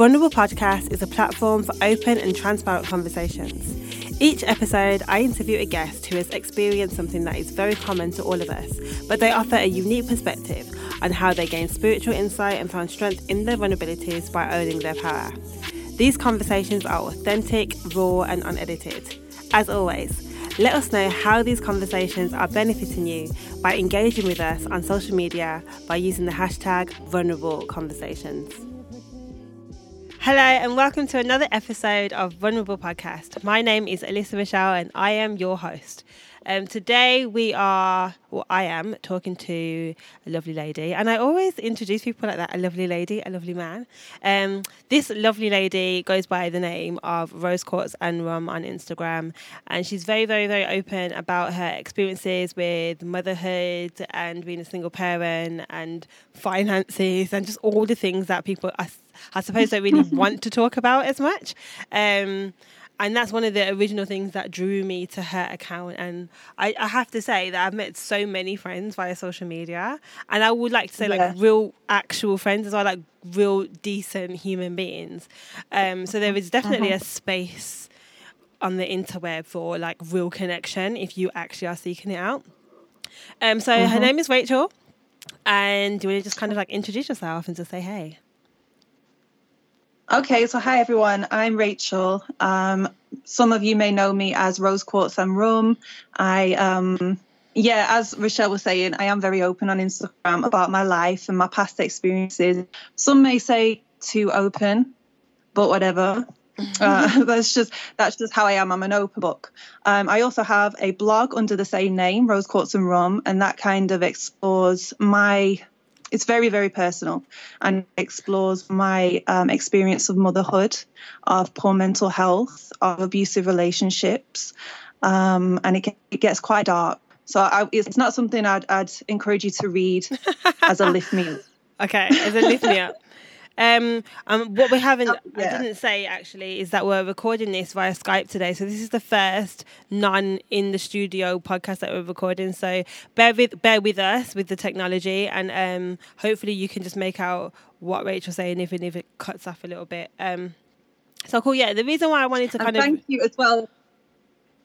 Vulnerable Podcast is a platform for open and transparent conversations. Each episode, I interview a guest who has experienced something that is very common to all of us, but they offer a unique perspective on how they gain spiritual insight and found strength in their vulnerabilities by owning their power. These conversations are authentic, raw, and unedited. As always, let us know how these conversations are benefiting you by engaging with us on social media by using the hashtag vulnerable conversations. Hello, and welcome to another episode of Vulnerable Podcast. My name is Alyssa Michelle, and I am your host. Um, today we are, well, I am talking to a lovely lady, and I always introduce people like that: a lovely lady, a lovely man. Um, this lovely lady goes by the name of Rose Quartz and Rum on Instagram, and she's very, very, very open about her experiences with motherhood and being a single parent and finances and just all the things that people, I, I suppose, don't really want to talk about as much. Um, and that's one of the original things that drew me to her account and I, I, have to say that i've met so many friends via social media and i would like to say yeah. like real actual friends as well like real decent human beings um, so there is definitely uh-huh. a space on the interweb for like real connection if you actually are seeking it out um, so uh-huh. her name is rachelle and do you want to just kind of like introduce yourself and just say hey Okay, so hi everyone. I'm Rachelle. Um, some of you may know me as Rose Quartz and Rum. I, um, yeah, as Rochelle was saying, I am very open on Instagram about my life and my past experiences. Some may say too open, but whatever. Uh, that's just that's just how I am. I'm an open book. Um, I also have a blog under the same name, Rose Quartz and Rum, and that kind of explores my it's very very personal and explores my um, experience of motherhood of poor mental health of abusive relationships um, and it, it, gets quite dark. So I, it's not something I'd, I'd, encourage you to read as a lift me up. Okay as a lift me up um, um, what we haven't, oh, yeah. I didn't say actually, is that we're recording this via Skype today. So this is the first non in the studio podcast that we're recording. So bear with bear with us with the technology, and um, hopefully you can just make out what Rachelle's saying, even if it cuts off a little bit. Um, so cool. Yeah, the reason why I wanted to kind and of thank you as well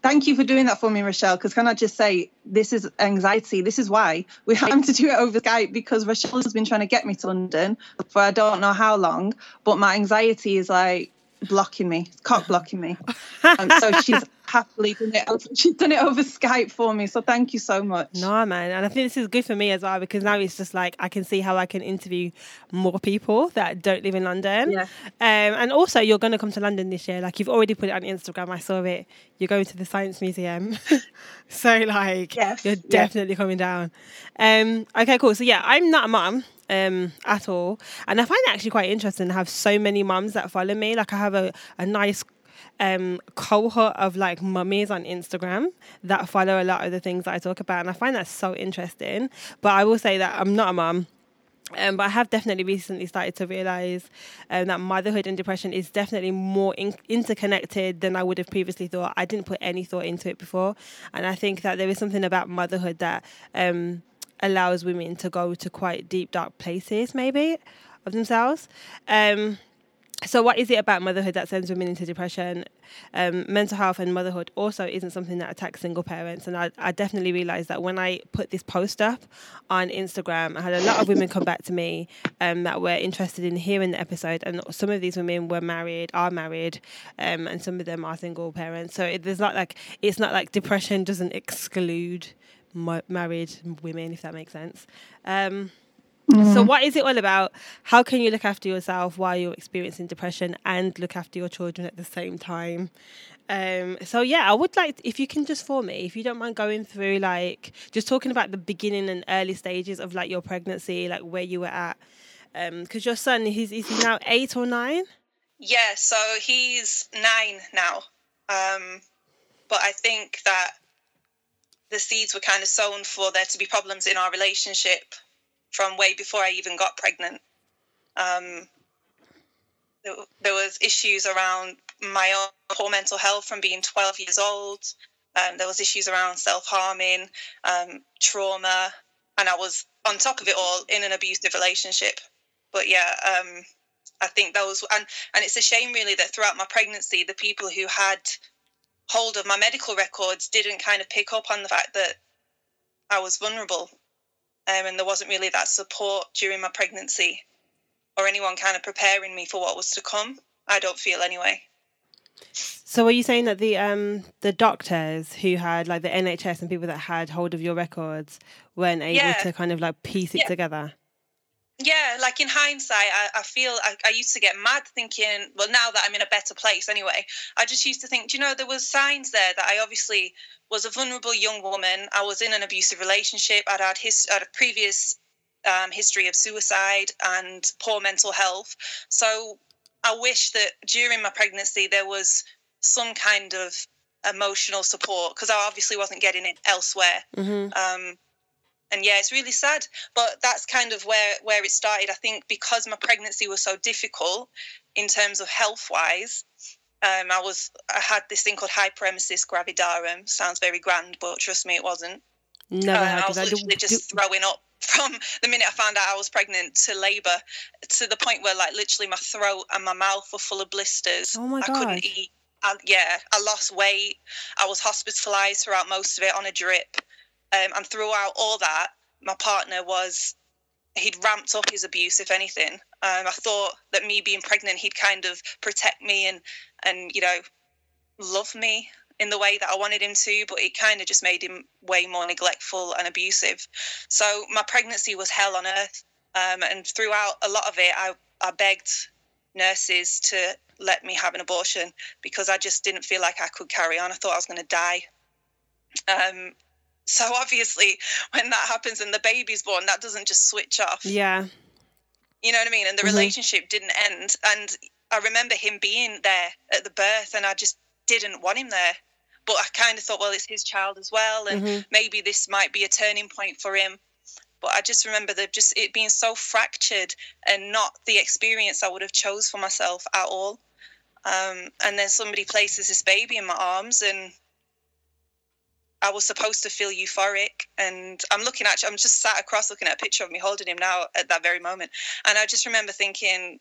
Thank you for doing that for me, Rochelle. Because can I just say, this is anxiety. This is why we have to do it over Skype because Rochelle has been trying to get me to London for I don't know how long, but my anxiety is like blocking me, cock blocking me. So she's happily done it. Over, she's done it over Skype for me. So thank you so much. No, man, and I think this is good for me as well because now it's just like I can see how I can interview more people that don't live in London. Yeah. Um, and also, you're going to come to London this year. Like you've already put it on Instagram. I saw it. You're going to the Science Museum. so like, yes, you're definitely coming down. Um, okay, cool. So yeah, I'm not a mom um, at all. And I find it actually quite interesting to have so many mums that follow me. Like I have a, a nice um, cohort of like mummies on Instagram that follow a lot of the things that I talk about. And I find that so interesting. But I will say that I'm not a mum. Um, but I have definitely recently started to realize um, that motherhood and depression is definitely more in- interconnected than I would have previously thought. I didn't put any thought into it before, and I think that there is something about motherhood that um, allows women to go to quite deep, dark places, maybe of themselves. Um, so, what is it about motherhood that sends women into depression? Um, mental health and motherhood also isn't something that attacks single parents. And I, I definitely realized that when I put this post up on Instagram, I had a lot of women come back to me um, that were interested in hearing the episode. And some of these women were married, are married, um, and some of them are single parents. So it, there's not like it's not like depression doesn't exclude married women, if that makes sense. Um, mm-hmm. So, what is it all about? How can you look after yourself while you're experiencing depression and look after your children at the same time? Um, so yeah, I would like if you can just for me, if you don't mind going through like just talking about the beginning and early stages of like your pregnancy, like where you were at, because um, your son he's is he now eight or nine? Yeah, so he's nine now. Um, but I think that the seeds were kind of sown for there to be problems in our relationship from way before I even got pregnant. Um, there, there, was issues around my own poor mental health from being 12 years old. Um, there was issues around self-harming, um, trauma, and I was on top of it all in an abusive relationship. But yeah, um, I think those and and it's a shame really that throughout my pregnancy, the people who had hold of my medical records didn't kind of pick up on the fact that I was vulnerable, um, and there wasn't really that support during my pregnancy, or anyone kind of preparing me for what was to come. I don't feel anyway. So are you saying that the um the doctors who had like the NHS and people that had hold of your records weren't able yeah. to kind of like piece it yeah. together? Yeah, like in hindsight, I, I feel I, I, used to get mad thinking, well, now that I'm in a better place anyway, I just used to think, do you know, there was signs there that I obviously was a vulnerable young woman. I was in an abusive relationship. I'd had, his, had a previous um, history of suicide and poor mental health. So I wish that during my pregnancy there was some kind of emotional support because I obviously wasn't getting it elsewhere. Mm-hmm. Um, and yeah, it's really sad. But that's kind of where where it started. I think because my pregnancy was so difficult in terms of health wise. Um, I was I had this thing called hyperemesis gravidarum. Sounds very grand, but trust me, it wasn't. Never uh, I was literally do, just do... throwing up from the minute I found out I was pregnant to labour to the point where like literally my throat and my mouth were full of blisters. Oh my god! I couldn't eat. I, yeah, I lost weight. I was hospitalised throughout most of it on a drip. Um, and throughout all that, my partner was he'd ramped up his abuse, if anything. Um, I thought that me being pregnant, he'd kind of protect me and and you know love me in the way that I wanted him to, but it kind of just made him way more neglectful and abusive. So my pregnancy was hell on earth, um, and throughout a lot of it, I I begged nurses to let me have an abortion because I just didn't feel like I could carry on. I thought I was going to die. Um, so obviously, when that happens and the baby's born, that doesn't just switch off. Yeah. You know what I mean? And the mm-hmm. relationship didn't end. And I remember him being there at the birth, and I just didn't want him there. But I kind of thought, well, it's his child as well, and mm-hmm. maybe this might be a turning point for him. But I just remember that just it being so fractured and not the experience I would have chose for myself at all. Um, and then somebody places this baby in my arms, and I was supposed to feel euphoric. And I'm looking at, I'm just sat across looking at a picture of me holding him now at that very moment. And I just remember thinking,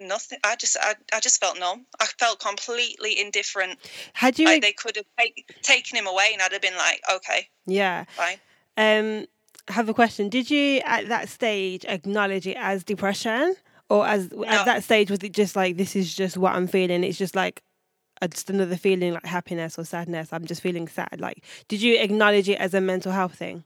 nothing. I just, I, I just felt numb. I felt completely indifferent. Had you? Like they could have take, taken him away, and I'd have been like, okay, yeah, fine. Um, I have a question. Did you at that stage acknowledge it as depression? Or as no. at that stage was it just like this is just what I'm feeling? It's just like just another feeling like happiness or sadness. I'm just feeling sad. Like, did you acknowledge it as a mental health thing?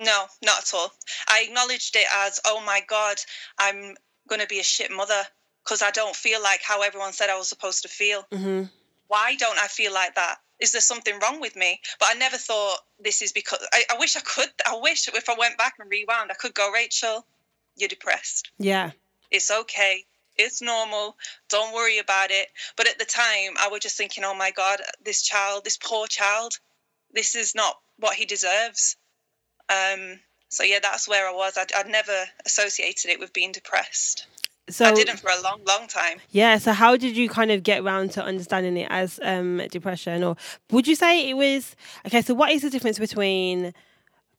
No, not at all. I acknowledged it as, oh my God, I'm going to be a shit mother because I don't feel like how everyone said I was supposed to feel. Mm-hmm. Why don't I feel like that? Is there something wrong with me? But I never thought this is because I, I wish I could. I wish if I went back and rewound, I could go, Rachelle, you're depressed. Yeah. It's okay it's normal. Don't worry about it. But at the time, I was just thinking, oh my God, this child, this poor child, this is not what he deserves. Um, so yeah, that's where I was. I'd, I'd never associated it with being depressed. So I didn't for a long, long time. Yeah. So how did you kind of get around to understanding it as um, depression, or would you say it was okay? So what is the difference between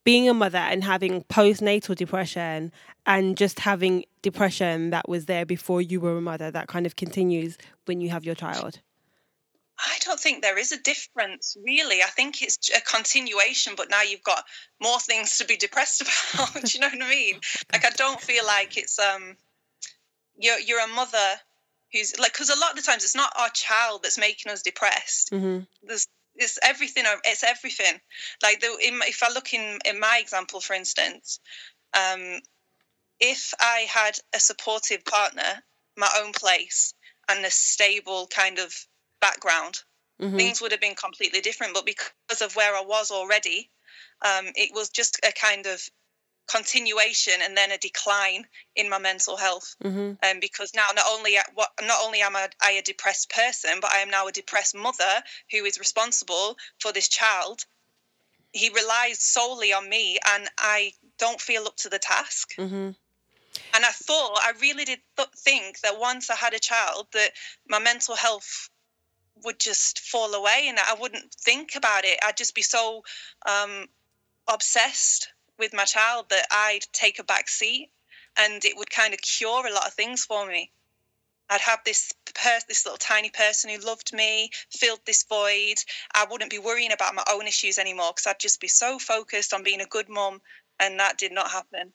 being a mother and having postnatal depression and just having depression that was there before you were a mother that kind of continues when you have your child? I don't think there is a difference, really. I think it's a continuation, but now you've got more things to be depressed about. Do you know what I mean? Like, I don't feel like it's um, you're you're a mother who's like, because a lot of the times it's not our child that's making us depressed. Mm-hmm. There's it's everything it's everything like the, in, if i look in in my example for instance um, if i had a supportive partner my own place and a stable kind of background mm-hmm. things would have been completely different but because of where i was already um, it was just a kind of continuation and then a decline in my mental health mm-hmm. um, because now not only what not only am I, I a depressed person but I am now a depressed mother who is responsible for this child he relies solely on me and I don't feel up to the task mm-hmm. And I thought I really did th- think that once I had a child that my mental health would just fall away and I wouldn't think about it I'd just be so um, obsessed with my child that I'd take a back seat. and it would kind of cure a lot of things for me. I'd have this per- this little tiny person who loved me, filled this void. I wouldn't be worrying about my own issues anymore because I'd just be so focused on being a good mom, and that did not happen.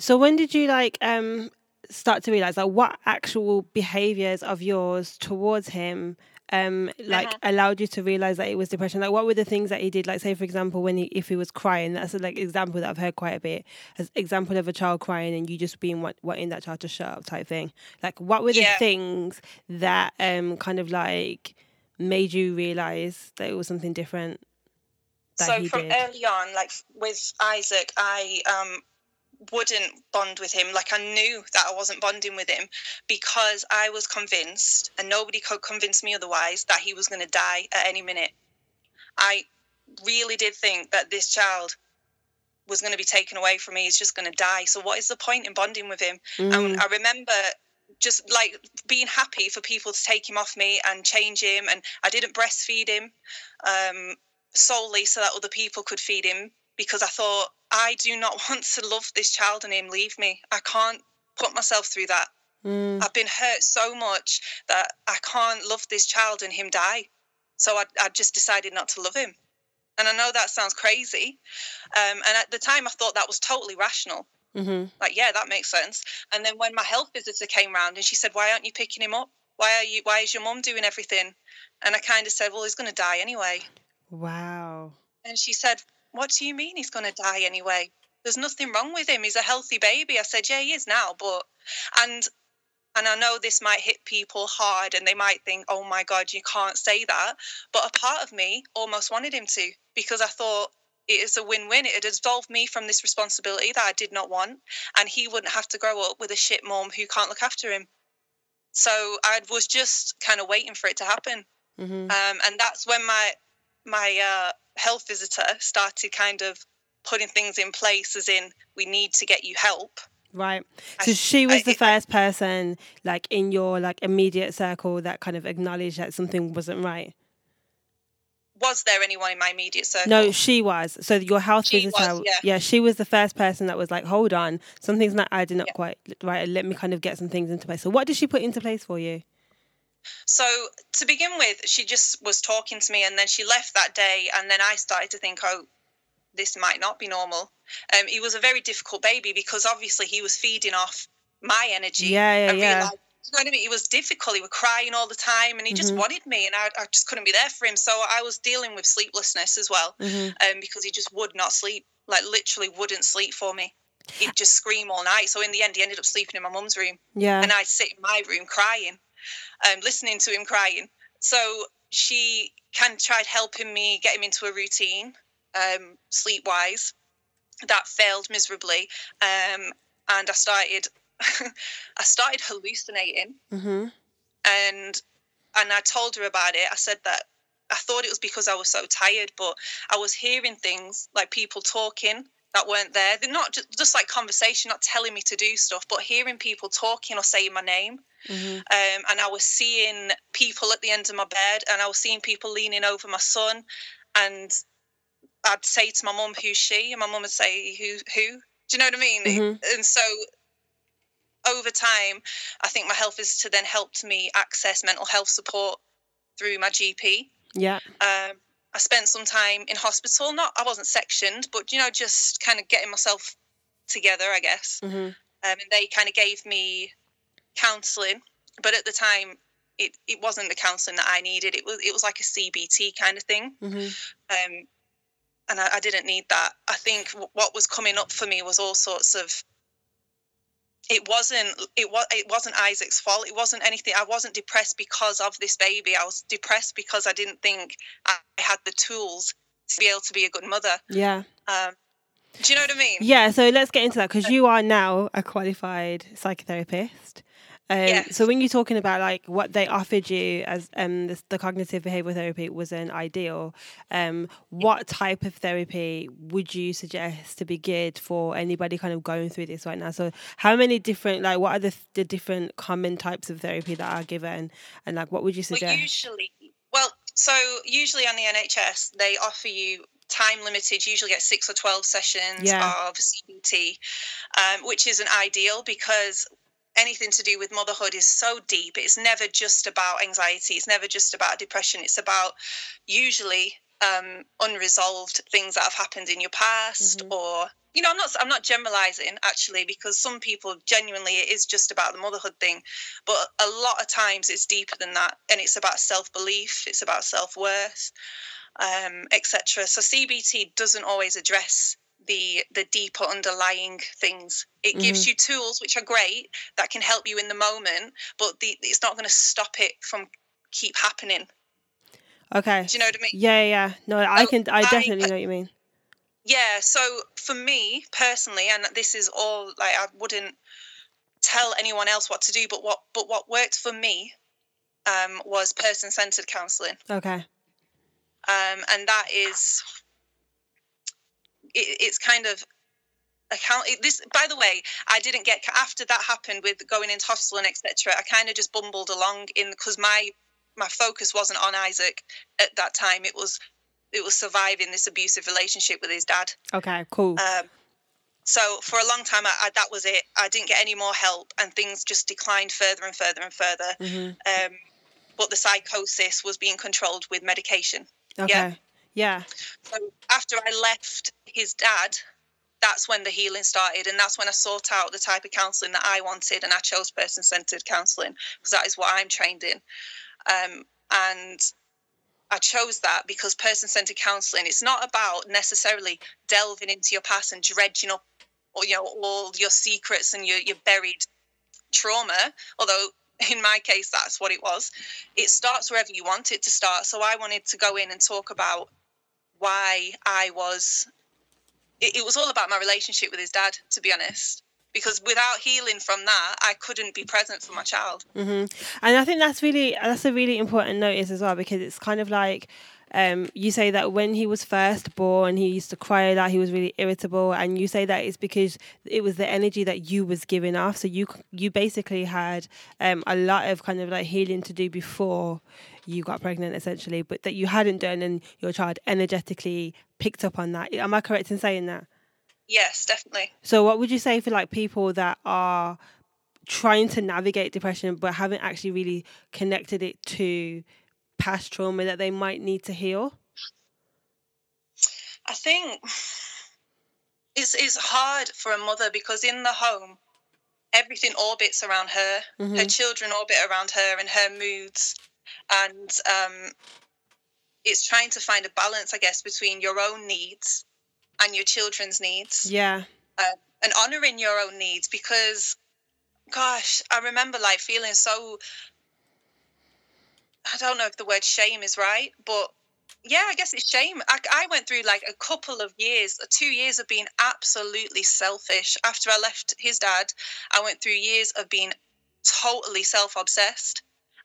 So when did you like um start to realize like what actual behaviors of yours towards him um like uh-huh. allowed you to realize that it was depression like what were the things that he did like say for example when he if he was crying that's a like example that i've heard quite a bit as example of a child crying and you just being what wanting that child to shut up type thing like what were the yeah. things that um kind of like made you realize that it was something different so from did? early on like with isaac i um wouldn't bond with him. Like I knew that I wasn't bonding with him because I was convinced, and nobody could convince me otherwise, that he was going to die at any minute. I really did think that this child was going to be taken away from me. He's just going to die. So what is the point in bonding with him? Mm. And I remember just like being happy for people to take him off me and change him. And I didn't breastfeed him um, solely so that other people could feed him because I thought I do not want to love this child and him leave me. I can't put myself through that. Mm. I've been hurt so much that I can't love this child and him die. So I, I just decided not to love him. And I know that sounds crazy. Um, and at the time, I thought that was totally rational. Mm-hmm. Like, yeah, that makes sense. And then when my health visitor came round and she said, "Why aren't you picking him up? Why are you? Why is your mum doing everything?" And I kind of said, "Well, he's going to die anyway." Wow. And she said, what do you mean he's going to die anyway? There's nothing wrong with him. He's a healthy baby. I said, Yeah, he is now, but and and I know this might hit people hard and they might think, oh my God, you can't say that. But a part of me almost wanted him to because I thought it is a win win. It had absolved me from this responsibility that I did not want. And he wouldn't have to grow up with a shit mom who can't look after him. So I was just kind of waiting for it to happen. Mm-hmm. Um, and that's when my my uh, health visitor started kind of putting things in place, as in, we need to get you help. Right. So I, she was I, the first person, like in your like immediate circle, that kind of acknowledged that something wasn't right. Was there anyone in my immediate circle? No, she was. So your health she visitor, was, yeah. yeah. she was the first person that was like, "Hold on, something's not adding up yeah. quite right. Let me kind of get some things into place." So, what did she put into place for you? So to begin with, she just was talking to me, and then she left that day, and then I started to think, oh, this might not be normal. Um, he was a very difficult baby because obviously he was feeding off my energy. Yeah, yeah, yeah. you know what I mean? He was difficult. He was crying all the time, and he mm-hmm. just wanted me, and I, I, just couldn't be there for him. So I was dealing with sleeplessness as well, mm-hmm. um, because he just would not sleep. Like literally, wouldn't sleep for me. He'd just scream all night. So in the end, he ended up sleeping in my mum's room. Yeah, and I'd sit in my room crying um, listening to him crying. So she kind of tried helping me get him into a routine, um, sleep wise. That failed miserably, um, and I started, I started hallucinating, mm-hmm. and and I told her about it. I said that I thought it was because I was so tired, but I was hearing things like people talking that weren't there. They're not just, just like conversation, not telling me to do stuff, but hearing people talking or saying my name. Mm-hmm. Um, and I was seeing people at the end of my bed, and I was seeing people leaning over my son, and I'd say to my mum, "Who's she?" and my mum would say, "Who? Who?" Do you know what I mean? Mm-hmm. And so over time, I think my health visitor then helped me access mental health support through my GP. Yeah. Um, I spent some time in hospital. Not I wasn't sectioned, but you know, just kind of getting myself together, I guess. Mm-hmm. Um, and they kind of gave me counselling, but at the time, it, it wasn't the counselling that I needed. It was it was like a CBT kind of thing, mm-hmm. um, and I, I didn't need that. I think what was coming up for me was all sorts of it wasn't it was it wasn't Isaac's fault. It wasn't anything. I wasn't depressed because of this baby. I was depressed because I didn't think I had the tools to be able to be a good mother. Yeah. Um, do you know what I mean? Yeah. So let's get into that because you are now a qualified psychotherapist. Um. So when you're talking about like what they offered you as um, the, the cognitive behavioral therapy was an ideal, um, what type of therapy would you suggest to be good for anybody kind of going through this right now? So how many different like what are the, the different common types of therapy that are given, and like what would you suggest? Well, usually, well, so usually on the NHS they offer you time limited. Usually get six or twelve sessions yeah. of CBT, um, which isn't ideal because anything to do with motherhood is so deep. It's never just about anxiety. It's never just about depression. It's about usually um, unresolved things that have happened in your past mm-hmm. or you know i'm not i'm not generalizing actually because some people genuinely it is just about the motherhood thing but a lot of times it's deeper than that and it's about self-belief it's about self-worth um, etc so cbt doesn't always address the the deeper underlying things. It mm-hmm. gives you tools which are great that can help you in the moment but the, it's not going to stop it from keep happening. Okay. Do you know what i mean? Yeah yeah no i can i definitely I, know what you mean. Yeah so for me personally and this is all like i wouldn't tell anyone else what to do but what but what worked for me um, was person-centered counseling okay. Um, and that is it, it's kind of account this by the way i didn't get after that happened with going into hospital and etc i kind of just bumbled along in because my my focus wasn't on isaac at that time. It was it was surviving this abusive relationship with his dad. Okay cool. Um, so for a long time I, I, that was it. I didn't get any more help and things just declined further and further and further. Mm-hmm. um, but the psychosis was being controlled with medication. Okay. yeah yeah. So after I left his dad, that's when the healing started. And that's when I sought out the type of counseling that I wanted. And I chose person centered counseling because that is what I'm trained in. Um, and I chose that because person centered counseling, it's not about necessarily delving into your past and dredging up or, you know, all your secrets and your, your buried trauma, although in my case, that's what it was. It starts wherever you want it to start. So I wanted to go in and talk about why I was. It, it was all about my relationship with his dad, to be honest because without healing from that i couldn't be present for my child mm-hmm. and i think that's really that's a really important notice as well because it's kind of like um, you say that when he was first born, he used to cry a lot. He was really irritable, and you say that it's because it was the energy that you was giving off. So you you basically had um, a lot of kind of like healing to do before you got pregnant, essentially, but that you hadn't done, and your child energetically picked up on that. Am I correct in saying that? Yes, definitely. So, what would you say for like people that are trying to navigate depression but haven't actually really connected it to past trauma that they might need to heal? I think it's it's hard for a mother because in the home everything orbits around her. Mm-hmm. Her children orbit around her and her moods, and um, it's trying to find a balance, I guess, between your own needs and your children's needs. Yeah. Uh, and honoring your own needs because, gosh, I remember like feeling so I don't know if the word shame is right, but yeah, I guess it's shame. I, I went through like a couple of years, two years of being absolutely selfish. After I left his dad, I went through years of being totally self obsessed.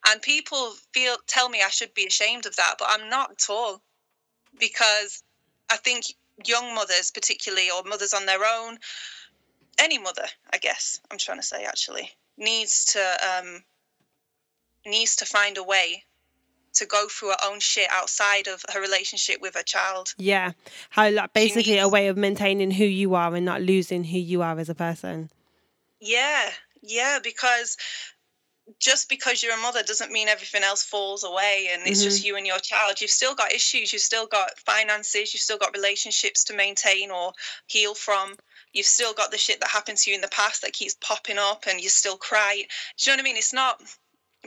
And people feel tell me I should be ashamed of that, but I'm not at all. Because I think young mothers, particularly, or mothers on their own, any mother, I guess I'm trying to say actually, needs to um, needs to find a way to go through her own shit outside of her relationship with her child. Yeah. How like basically needs... a way of maintaining who you are and not losing who you are as a person. Yeah. Yeah, because just because you're a mother doesn't mean everything else falls away and it's mm-hmm. just you and your child. You've still got issues, you've still got finances, you've still got relationships to maintain or heal from. You've still got the shit that happened to you in the past that keeps popping up and you still cry. Do you know what I mean? It's not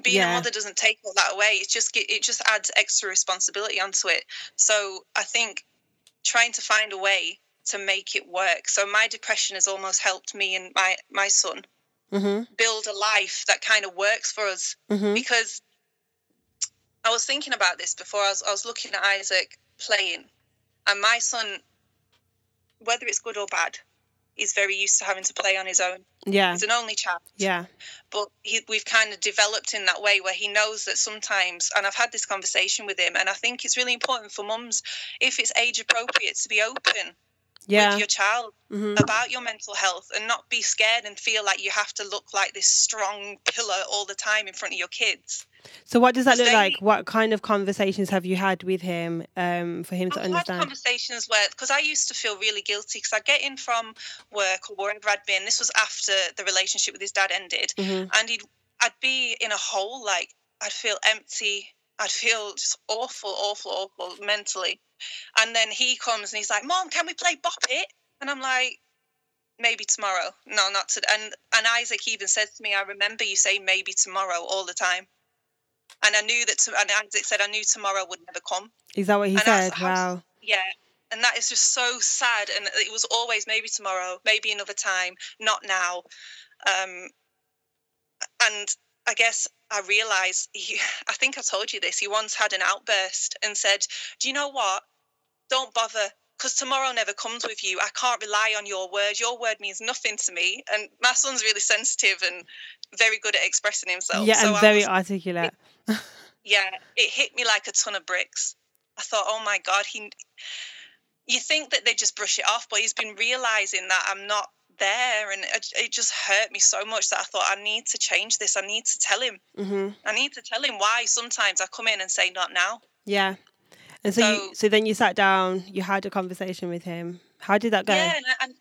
being yeah. a mother doesn't take all that away it just it just adds extra responsibility onto it so i think trying to find a way to make it work so my depression has almost helped me and my my son mm-hmm. build a life that kind of works for us mm-hmm. because i was thinking about this before I was, I was looking at isaac playing and my son whether it's good or bad he's very used to having to play on his own. Yeah. He's an only child. Yeah. But he, we've kind of developed in that way where he knows that sometimes, and I've had this conversation with him, and I think it's really important for mums, if it's age appropriate, to be open yeah. with your child mm-hmm. about your mental health and not be scared and feel like you have to look like this strong pillar all the time in front of your kids. So what does that look like? What kind of conversations have you had with him um, for him to I've understand? Had conversations where because I used to feel really guilty because I get in from work or wherever I'd been. This was after the relationship with his dad ended, mm-hmm. and he'd I'd be in a hole like I'd feel empty. I'd feel just awful, awful, awful mentally. And then he comes and he's like, "Mom, can we play Bop It?" And I'm like, "Maybe tomorrow." No, not today. And and Isaac even says to me, "I remember you saying maybe tomorrow all the time." And I knew that, to, and Isaac said, I knew tomorrow would never come. Is that what he and said? Was, wow. Yeah. And that is just so sad. And it was always maybe tomorrow, maybe another time, not now. Um, and I guess I realised, he, I think I told you this, he once had an outburst and said, Do you know what? Don't bother because tomorrow never comes with you. I can't rely on your word. Your word means nothing to me. And my son's really sensitive and very good at expressing himself. Yeah, so and very was, articulate. It, yeah, it hit me like a ton of bricks. I thought, oh my God, he. You think that they just brush it off, but he's been realizing that I'm not there, and it, it just hurt me so much that I thought I need to change this. I need to tell him. Mm-hmm. I need to tell him why. Sometimes I come in and say, not now. Yeah, and so, so, you, so then you sat down, you had a conversation with him. How did that go? Yeah, and, and,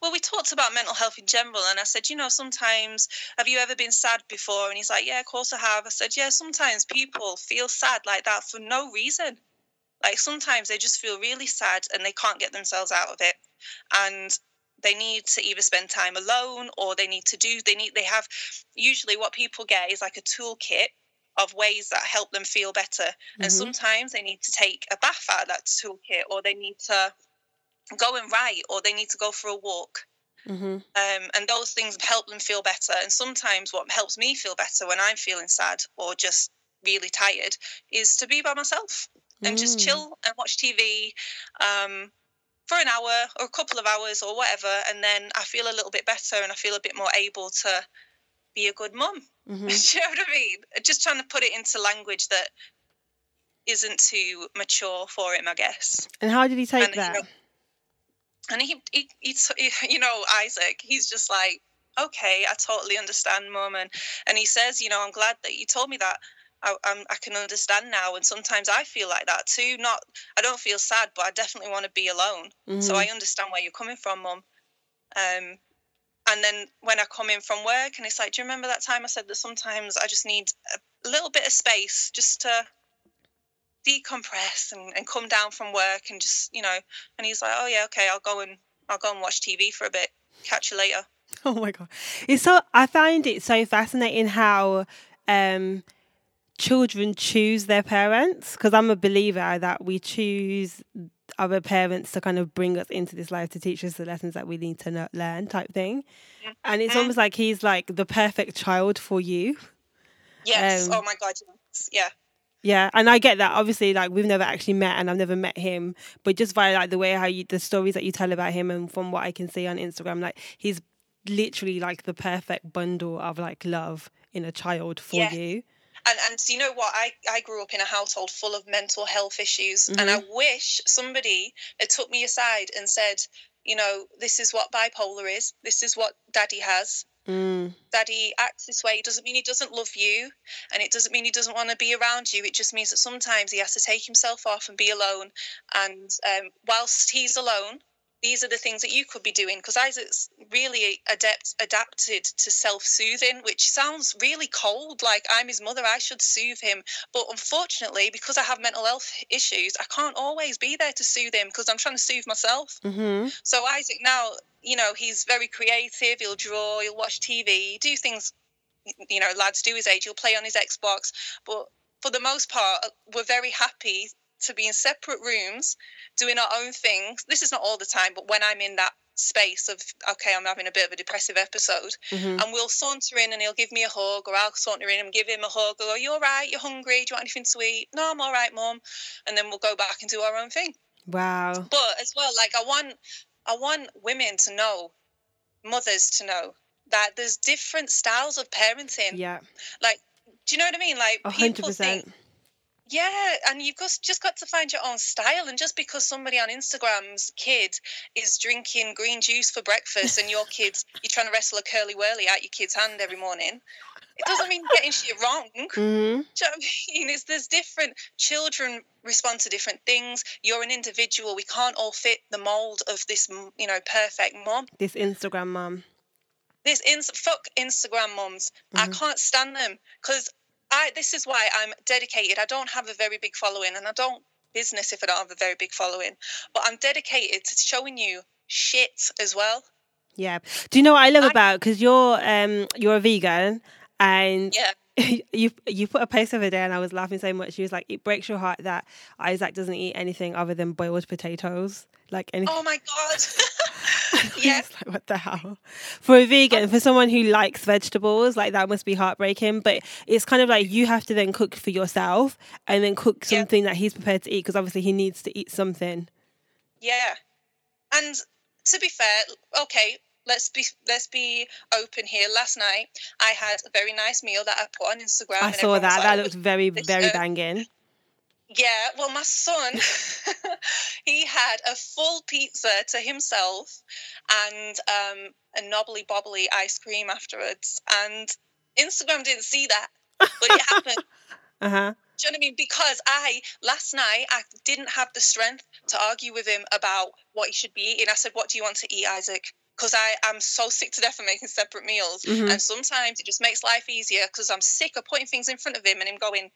well, we talked about mental health in general, and I said, you know, sometimes have you ever been sad before? And he's like, yeah, of course I have. I said, yeah, sometimes people feel sad like that for no reason. Like sometimes they just feel really sad and they can't get themselves out of it, and they need to either spend time alone or they need to do they need they have usually what people get is like a toolkit of ways that help them feel better. Mm-hmm. And sometimes they need to take a bath out of that toolkit, or they need to go and write, or they need to go for a walk. Mm-hmm. Um, and those things help them feel better. And sometimes what helps me feel better when I'm feeling sad or just really tired is to be by myself and mm. just chill and watch TV um, for an hour or a couple of hours or whatever. And then I feel a little bit better and I feel a bit more able to be a good mum. Mm-hmm. Do you know what I mean? Just trying to put it into language that isn't too mature for him, I guess. And how did he take and, that? You know, and he, he, he, you know, Isaac, he's just like, okay, I totally understand, mum. And, and he says, you know, I'm glad that you told me that. I, I'm, I can understand now, and sometimes I feel like that too. Not, I don't feel sad, but I definitely want to be alone. Mm-hmm. So I understand where you're coming from, mum. Um, and then when I come in from work, and it's like, do you remember that time I said that sometimes I just need a little bit of space just to decompress and, and come down from work and just, you know, and he's like, oh yeah, okay, I'll go and I'll go and watch TV for a bit. Catch you later. Oh my god, it's so I find it so fascinating how um, children choose their parents because I'm a believer that we choose other parents to kind of bring us into this life to teach us the lessons that we need to learn type thing and it's almost like he's like the perfect child for you yes um, oh my god yes. yeah yeah, and I get that. Obviously, like we've never actually met, and I've never met him. But just by like the way how you, the stories that you tell about him, and from what I can see on Instagram, like he's literally like the perfect bundle of like love in a child for yeah. you. And and you know what? I I grew up in a household full of mental health issues, mm-hmm. and I mm-hmm. wish somebody had took me aside and said, you know, this is what bipolar is. This is what Daddy has. Mm. Daddy acts this way. It doesn't mean he doesn't love you, and it doesn't mean he doesn't want to be around you. It just means that sometimes he has to take himself off and be alone. And um, whilst he's alone, these are the things that you could be doing because Isaac's really adept adapted to self-soothing which sounds really cold like I'm his mother I should soothe him. But unfortunately because I have mental health issues I can't always be there to soothe him because I'm trying to soothe myself. Mm-hmm. so Isaac now you know he's very creative he'll draw he'll watch TV do things you know lads do his age he'll play on his Xbox. But for the most part we're very happy to be in separate rooms doing our own things. This is not all the time, but when I'm in that space of okay, I'm having a bit of a depressive episode, mm-hmm. and we'll saunter in and he'll give me a hug, or I'll saunter in and give him a hug. Or you all right? You're hungry? Do you want anything to eat? No, I'm all right, mum. And then we'll go back and do our own thing. Wow. But as well, like I want, I want women to know, mothers to know that there's different styles of parenting. Yeah. Like, do you know what I mean? Like 100%. people think Yeah, and you've just just got to find your own style. And just because somebody on Instagram's kid is drinking green juice for breakfast, and your kids you're trying to wrestle a Curly Wurly out your kid's hand every morning, it doesn't mean getting shit wrong. Mm-hmm. Do you know what I mean? It's, there's different children respond to different things. You're an individual. We can't all fit the mold of this, you know, perfect mom. This Instagram mom. This ins fuck Instagram mums. I can't stand them because I. This is why I'm dedicated. I don't have a very big following, and I don't business if I don't have a very big following. But I'm dedicated to showing you shit as well. Yeah. Do you know what I love I- about? Because you're um you're a vegan, and Yeah. you you put a post over there, and I was laughing so much. She was like, "It breaks your heart that Isaac doesn't eat anything other than boiled potatoes, like anything." Oh my god. Yeah. like, what the hell? For a vegan, for someone who likes vegetables, like that must be heartbreaking. But it's kind of like you have to then cook for yourself and then cook Yeah. something that he's prepared to eat because obviously he needs to eat something. Yeah. And to be fair, okay, let's be let's be open here. Last night I had a very nice meal that I put on Instagram. I and saw that. like, That "Oh, looked very, very uh, banging. Yeah, well, my son, he had a full pizza to himself and um, a Nobbly Bobbly ice cream afterwards. And Instagram didn't see that, but it happened. Uh huh. Do you know what I mean? Because I last night I didn't have the strength to argue with him about what he should be eating. I said, "What do you want to eat, Isaac?" Because I am so sick to death of making separate meals, Mhm. and sometimes it just makes life easier because I'm sick of putting things in front of him and him going,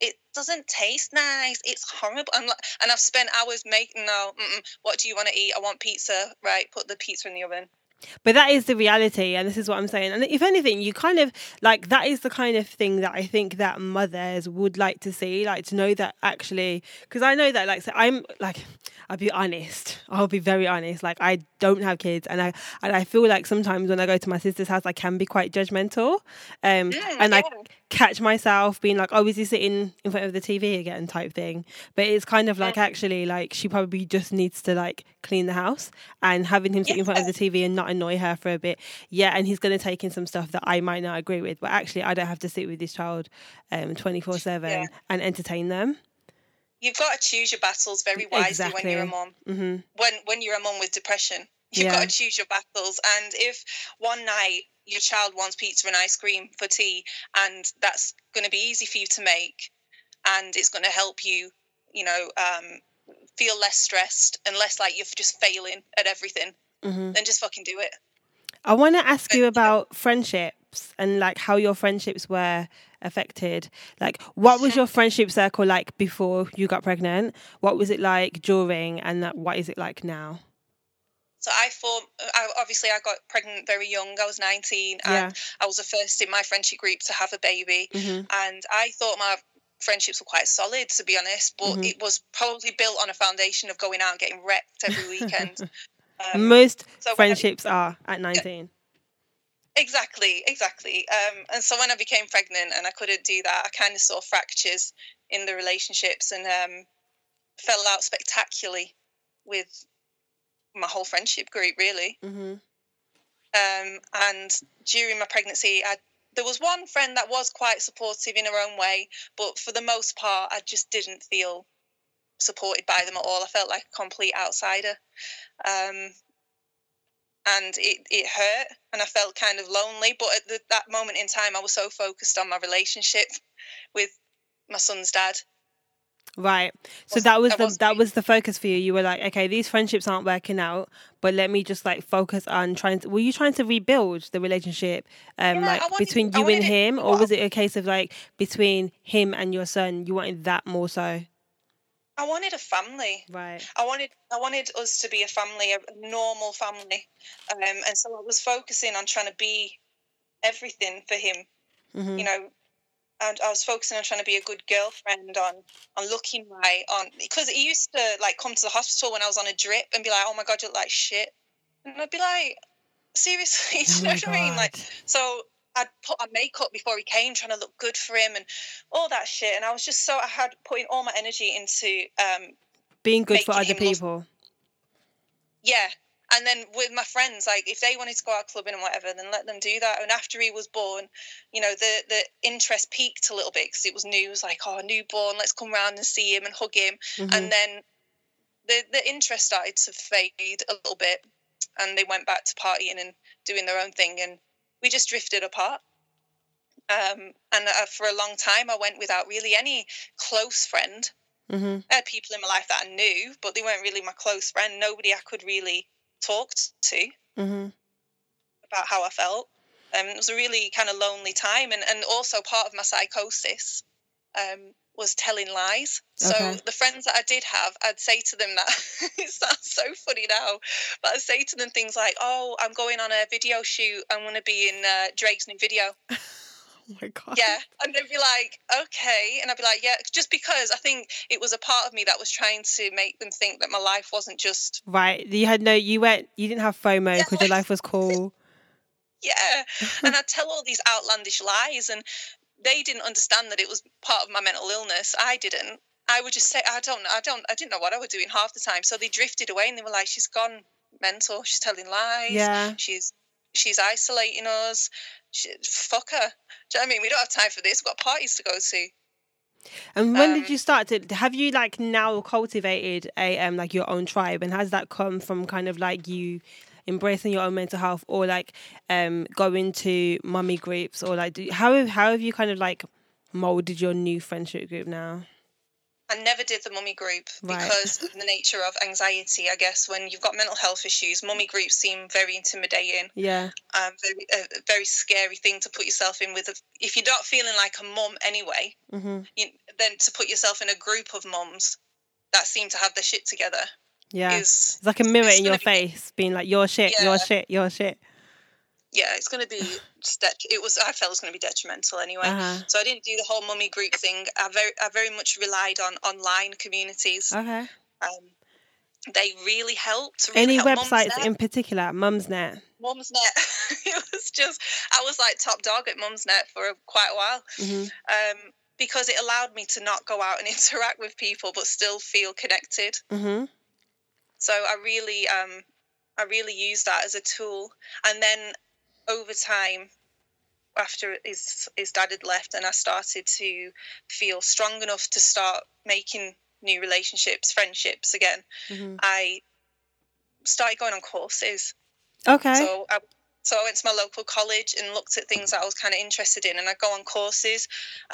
"It doesn't taste nice. It's horrible." I'm like, and I've spent hours making. No, what do you want to eat? I want pizza. Right, put the pizza in the oven. But that is the reality, and this is what I'm saying. And if anything, you kind of like that is the kind of thing that I think that mothers would like to see, like to know that actually, because I know that, like, so I'm like, I'll be honest, I'll be very honest. Like, I don't have kids, and I and I feel like sometimes when I go to my sister's house, I can be quite judgmental, um, Mm, and I catch myself being like, oh, is he sitting in front of the TV again, type thing. But it's kind of like actually, like she probably just needs to like clean the house and having him sit in front of the TV and not annoy her for a bit. Yeah, and he's going to take in some stuff that I might not agree with, but actually, I don't have to sit with this child um twenty four seven and entertain them. You've got to choose your battles very wisely when you're a Exactly. mom. hmm when when you're a mom with depression you've Yeah. got to choose your battles and if one night your child wants pizza and ice cream for tea and that's going to be easy for you to make and it's going to help you you know um, feel less stressed and less like you're just failing at everything hmm then just fucking do it I want to ask you about friendships and like how your friendships were affected. Like, what was your friendship circle like before you got pregnant? What was it like during, and that, what is it like now? so i thought I, obviously i got pregnant very young i was 19 and Yeah. i was the first in my friendship group to have a baby hmm and I thought my friendships were quite solid, to be honest. But Mhm. it was probably built on a foundation of going out and getting wrecked every weekend. Um, Most so when I- friendships are at 19. Exactly, exactly. Um, and so when I became pregnant and I couldn't do that, I kind of saw fractures in the relationships and um, fell out spectacularly with my whole friendship group, really. hmm Um, and during my pregnancy, I there was one friend that was quite supportive in her own way, but for the most part, I just didn't feel supported by them at all. I felt like a complete outsider, um, and it it hurt, and I felt kind of lonely. But at the, that moment in time, I was so focused on my relationship with my son's dad. Right. So Was- that was the that was the focus for you. You were like, okay, these friendships aren't working out, but let me just like focus on trying to. Were you trying to rebuild the relationship, um, Yeah, like wanted- between you and wanted it- him, or was it a case of like between him and your son? You wanted that more so, I wanted a family. right? I wanted I wanted us to be a family, a normal family, um, and so I was focusing on trying to be everything for him. hmm You know, and I was focusing on trying to be a good girlfriend, on on looking right, on because he used to like come to the hospital when I was on a drip and be like, "Oh my god, you look like shit," and I'd be like, "Seriously, do Oh you know my what I mean?" Like, so I'd put on makeup before he came, trying to look good for him, and all that shit. And I was just so I had putting all my energy into um, Being good for other him look- people. yeah and then with my friends, like if they wanted to go out clubbing and whatever, then let them do that. And after he was born, you know, the the interest peaked a little bit because it was news, like oh, newborn, let's come round and see him and hug him. Mm-hmm. And then the the interest started to fade a little bit, and they went back to partying and doing their own thing, and we just drifted apart. Um, and uh, for a long time, I went without really any close friend. Mm-hmm. I had people in my life that I knew, but they weren't really my close friend. Nobody I could really talked to mm-hmm. about how I felt. Um, it was a really kind of lonely time, and, and also part of my psychosis um, was telling lies. Okay. So the friends that I did have, I'd say to them that it sounds so funny now, but I'd say to them things like, "Oh, I'm going on a video shoot. I'm going to be in uh, Drake's new video." Oh my god. Yeah, and they'd be like, okay, and I'd be like, yeah, just because I think it was a part of me that was trying to make them think that my life wasn't just right. You had no, you went, you didn't have FOMO because yeah. your life was cool. yeah, and I'd tell all these outlandish lies, and they didn't understand that it was part of my mental illness. I didn't. I would just say, I don't, I don't, I didn't know what I was doing half the time. So they drifted away, and they were like, she's gone mental. She's telling lies. Yeah. She's she's isolating us. She, fuck her. Do you know what I mean? We don't have time for this. We've got parties to go to. And when um, did you start to have you like now cultivated a um like your own tribe and has that come from kind of like you embracing your own mental health or like um going to mummy groups or like do, how how have you kind of like molded your new friendship group now? I never did the mummy group because right. of the nature of anxiety. I guess when you've got mental health issues, mummy groups seem very intimidating. Yeah, um, very, a very scary thing to put yourself in with. A, if you're not feeling like a mum anyway, mm-hmm. you, then to put yourself in a group of mums that seem to have their shit together. Yeah, is, it's like a mirror in your be, face, being like, "Your shit, yeah. your shit, your shit." yeah, it's going to be it was I felt it was going to be detrimental anyway. Uh-huh. So I didn't do the whole mummy group thing. I very I very much relied on online communities. Okay. Um, they really helped. Really Any helped websites in particular? Mumsnet. Mumsnet. it was just I was like top dog at Mumsnet for quite a while. Mm-hmm. Um, because it allowed me to not go out and interact with people but still feel connected. Mm-hmm. So I really um I really used that as a tool. And then over time, after his his dad had left, and I started to feel strong enough to start making new relationships, friendships again. Mm-hmm. I started going on courses. Okay. So I so I went to my local college and looked at things that I was kind of interested in, and I go on courses,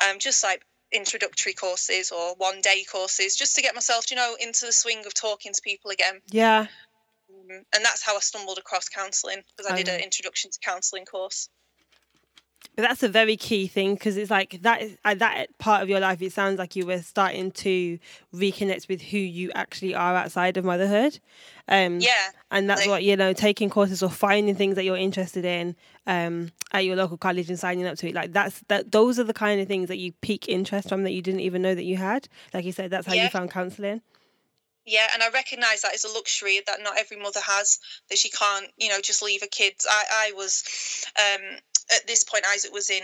um, just like introductory courses or one day courses, just to get myself, you know, into the swing of talking to people again. Yeah. Um, and that's how I stumbled across counselling because I did an introduction to counselling course. But that's a very key thing because it's like that at that part of your life. It sounds like you were starting to reconnect with who you actually are outside of motherhood. Um, yeah, and that's like, what you know, taking courses or finding things that you're interested in um, at your local college and signing up to it. Like that's that. Those are the kind of things that you pique interest from that you didn't even know that you had. Like you said, that's how yeah. you found counselling. Yeah, and I recognise that is a luxury that not every mother has. That she can't, you know, just leave her kids. I, I was, um, at this point, Isaac was in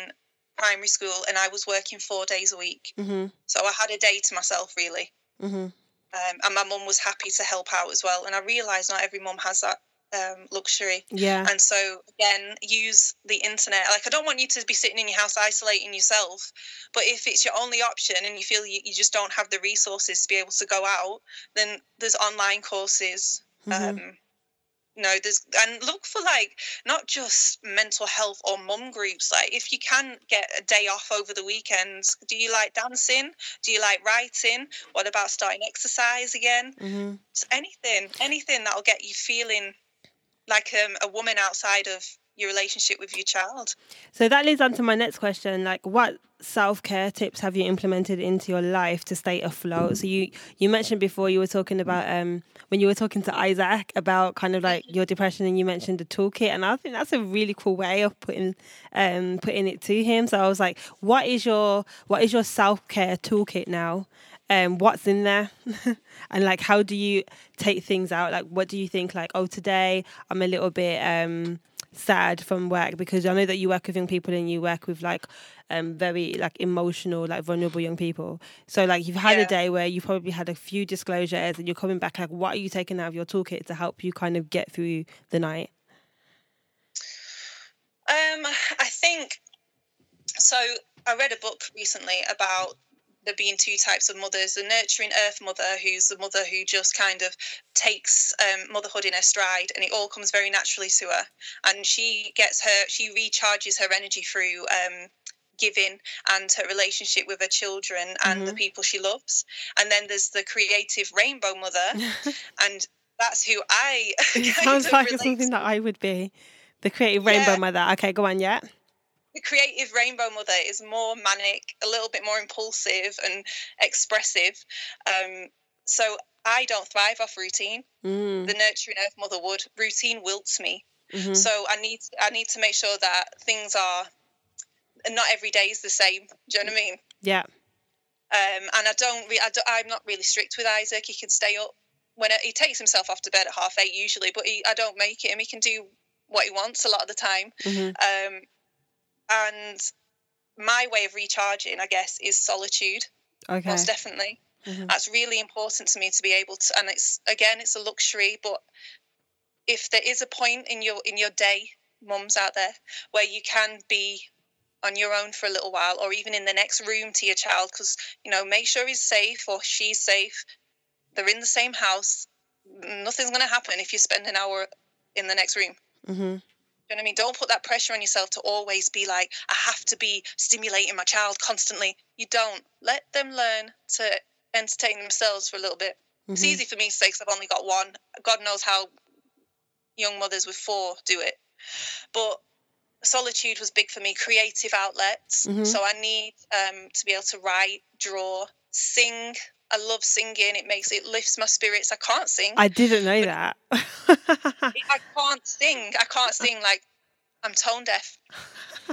primary school, and I was working four days a week. Mm-hmm. So I had a day to myself, really. Mm-hmm. Um, and my mum was happy to help out as well. And I realised not every mum has that um, luxury. Yeah. And so again, use the internet. Like I don't want you to be sitting in your house isolating yourself, but if it's your only option and you feel you, you just don't have the resources to be able to go out, then there's online courses. Mm-hmm. Um, no, there's and look for like not just mental health or mum groups. Like if you can get a day off over the weekends, do you like dancing? Do you like writing? What about starting exercise again? Mm-hmm. anything, anything that'll get you feeling like um, a woman outside of your relationship with your child. So that leads on to my next question. Like, what self care tips have you implemented into your life to stay afloat? So you you mentioned before you were talking about um when you were talking to Isaac about kind of like your depression, and you mentioned the toolkit, and I think that's a really cool way of putting um putting it to him. So I was like, what is your what is your self care toolkit now? um, what's in there and like how do you take things out like what do you think like oh today i'm a little bit um sad from work because I know that you work with young people and you work with like um very like emotional, like vulnerable young people. So like you've had yeah. a day where you probably had a few disclosures and you're coming back like what are you taking out of your toolkit to help you kind of get through the night? Um, I think so. I read a book recently about there being two types of mothers the nurturing earth mother who's the mother who just kind of takes um, motherhood in her stride and it all comes very naturally to her and she gets her she recharges her energy through um, giving and her relationship with her children and mm-hmm. the people she loves and then there's the creative rainbow mother and that's who i sounds like something that i would be the creative rainbow yeah. mother okay go on yeah the creative rainbow mother is more manic, a little bit more impulsive and expressive. Um, so I don't thrive off routine. Mm. The nurturing earth mother would. Routine wilts me. Mm-hmm. So I need I need to make sure that things are not every day is the same. Do you know what I mean? Yeah. Um, and I don't, re- I I'm not really strict with Isaac. He can stay up when it, he takes himself off to bed at half eight usually, but he, I don't make him. He can do what he wants a lot of the time. Mm-hmm. Um, and my way of recharging, I guess, is solitude. Okay. Most definitely. Mm-hmm. That's really important to me to be able to and it's again it's a luxury, but if there is a point in your in your day, mums out there, where you can be on your own for a little while or even in the next room to your child because you know make sure he's safe or she's safe they're in the same house nothing's going to happen if you spend an hour in the next room mm-hmm you know what I mean? Don't put that pressure on yourself to always be like, I have to be stimulating my child constantly. You don't. Let them learn to entertain themselves for a little bit. Mm-hmm. It's easy for me to say because I've only got one. God knows how young mothers with four do it. But solitude was big for me, creative outlets. Mm-hmm. So I need um, to be able to write, draw, sing. I love singing. It makes it lifts my spirits. I can't sing. I didn't know that. I can't sing. I can't sing like I'm tone deaf.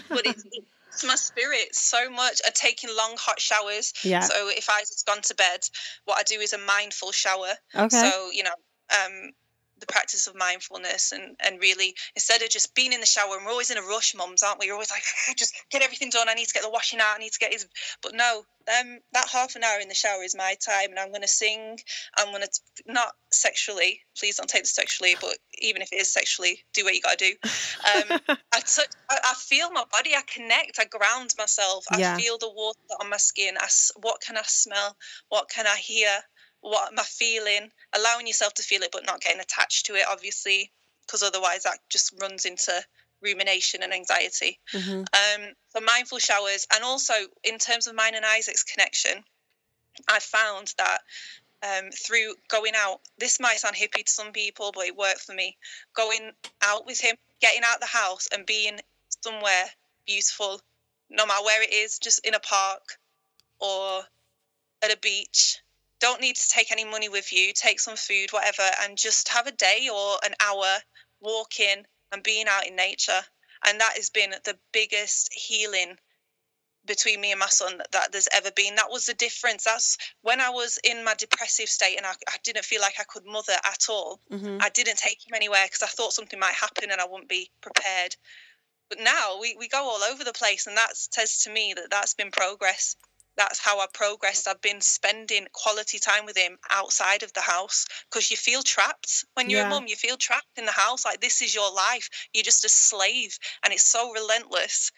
But it's, it's my spirit so much. I'm taking long hot showers. Yeah. So if Isaac's gone to bed, what I do is a mindful shower. Okay. So you know, um, the practice of mindfulness and and really instead of just being in the shower and we're always in a rush mums aren't we? You're always like just get everything done. I need to get the washing out. I need to get his but no um that half an hour in the shower is my time and i'm going to sing. I'm going to not sexually please don't take this sexually but even if it is sexually do what you got to do. Um I, t- I feel my body. I connect. I ground myself. I yeah. feel the water on my skin. I, what can i smell? What can i hear what am I feeling, allowing yourself to feel it, but not getting attached to it, obviously, because otherwise that just runs into rumination and anxiety. Mm-hmm. Um, so mindful showers, and also in terms of mine and Isaac's connection, I found that um, through going out, this might sound hippie to some people, but it worked for me. Going out with him, getting out the house, and being somewhere beautiful, no matter where it is, just in a park or at a beach don't need to take any money with you, take some food, whatever, and just have a day or an hour walking and being out in nature. And that has been the biggest healing between me and my son that, that there's ever been. That was the difference. That's when I was in my depressive state and I, I didn't feel like I could mother at all. Mm-hmm. I didn't take him anywhere because I thought something might happen and I wouldn't be prepared. But now we, we go all over the place, and that says to me that that's been progress that's how I progressed. I've been spending quality time with him outside of the house because you feel trapped. When you're yeah. a mum, you feel trapped in the house. Like this is your life. You're just a slave and it's so relentless.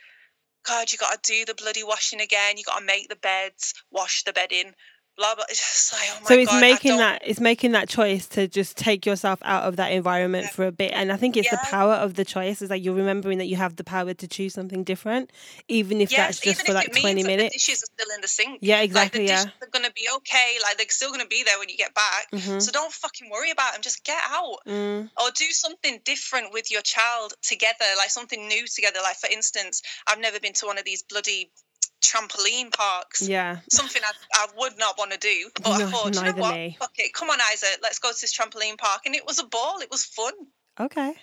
God, you got to do the bloody washing again. You got to make the beds, wash the bedding, blah blah. It's like, oh so it's God, making that it's making that choice to just take yourself out of that environment yeah. for a bit, and I think it's yeah. the power of the choice. Is like you're remembering that you have the power to choose something different, even if yes, that's just for like twenty minutes. The dishes are still in the sink. Yeah, exactly. Like, the yeah, they're gonna be okay. Like they're still gonna be there when you get back. Mm-hmm. So don't fucking worry about them. Just get out mm. or do something different with your child together, like something new together. Like for instance, I've never been to one of these bloody trampoline parks. Yeah. Something I, I would not want to do. But no, I thought, you know what? Me. Fuck it. Come on, Isaac, let's go to this trampoline park. And it was a ball. It was fun. Okay.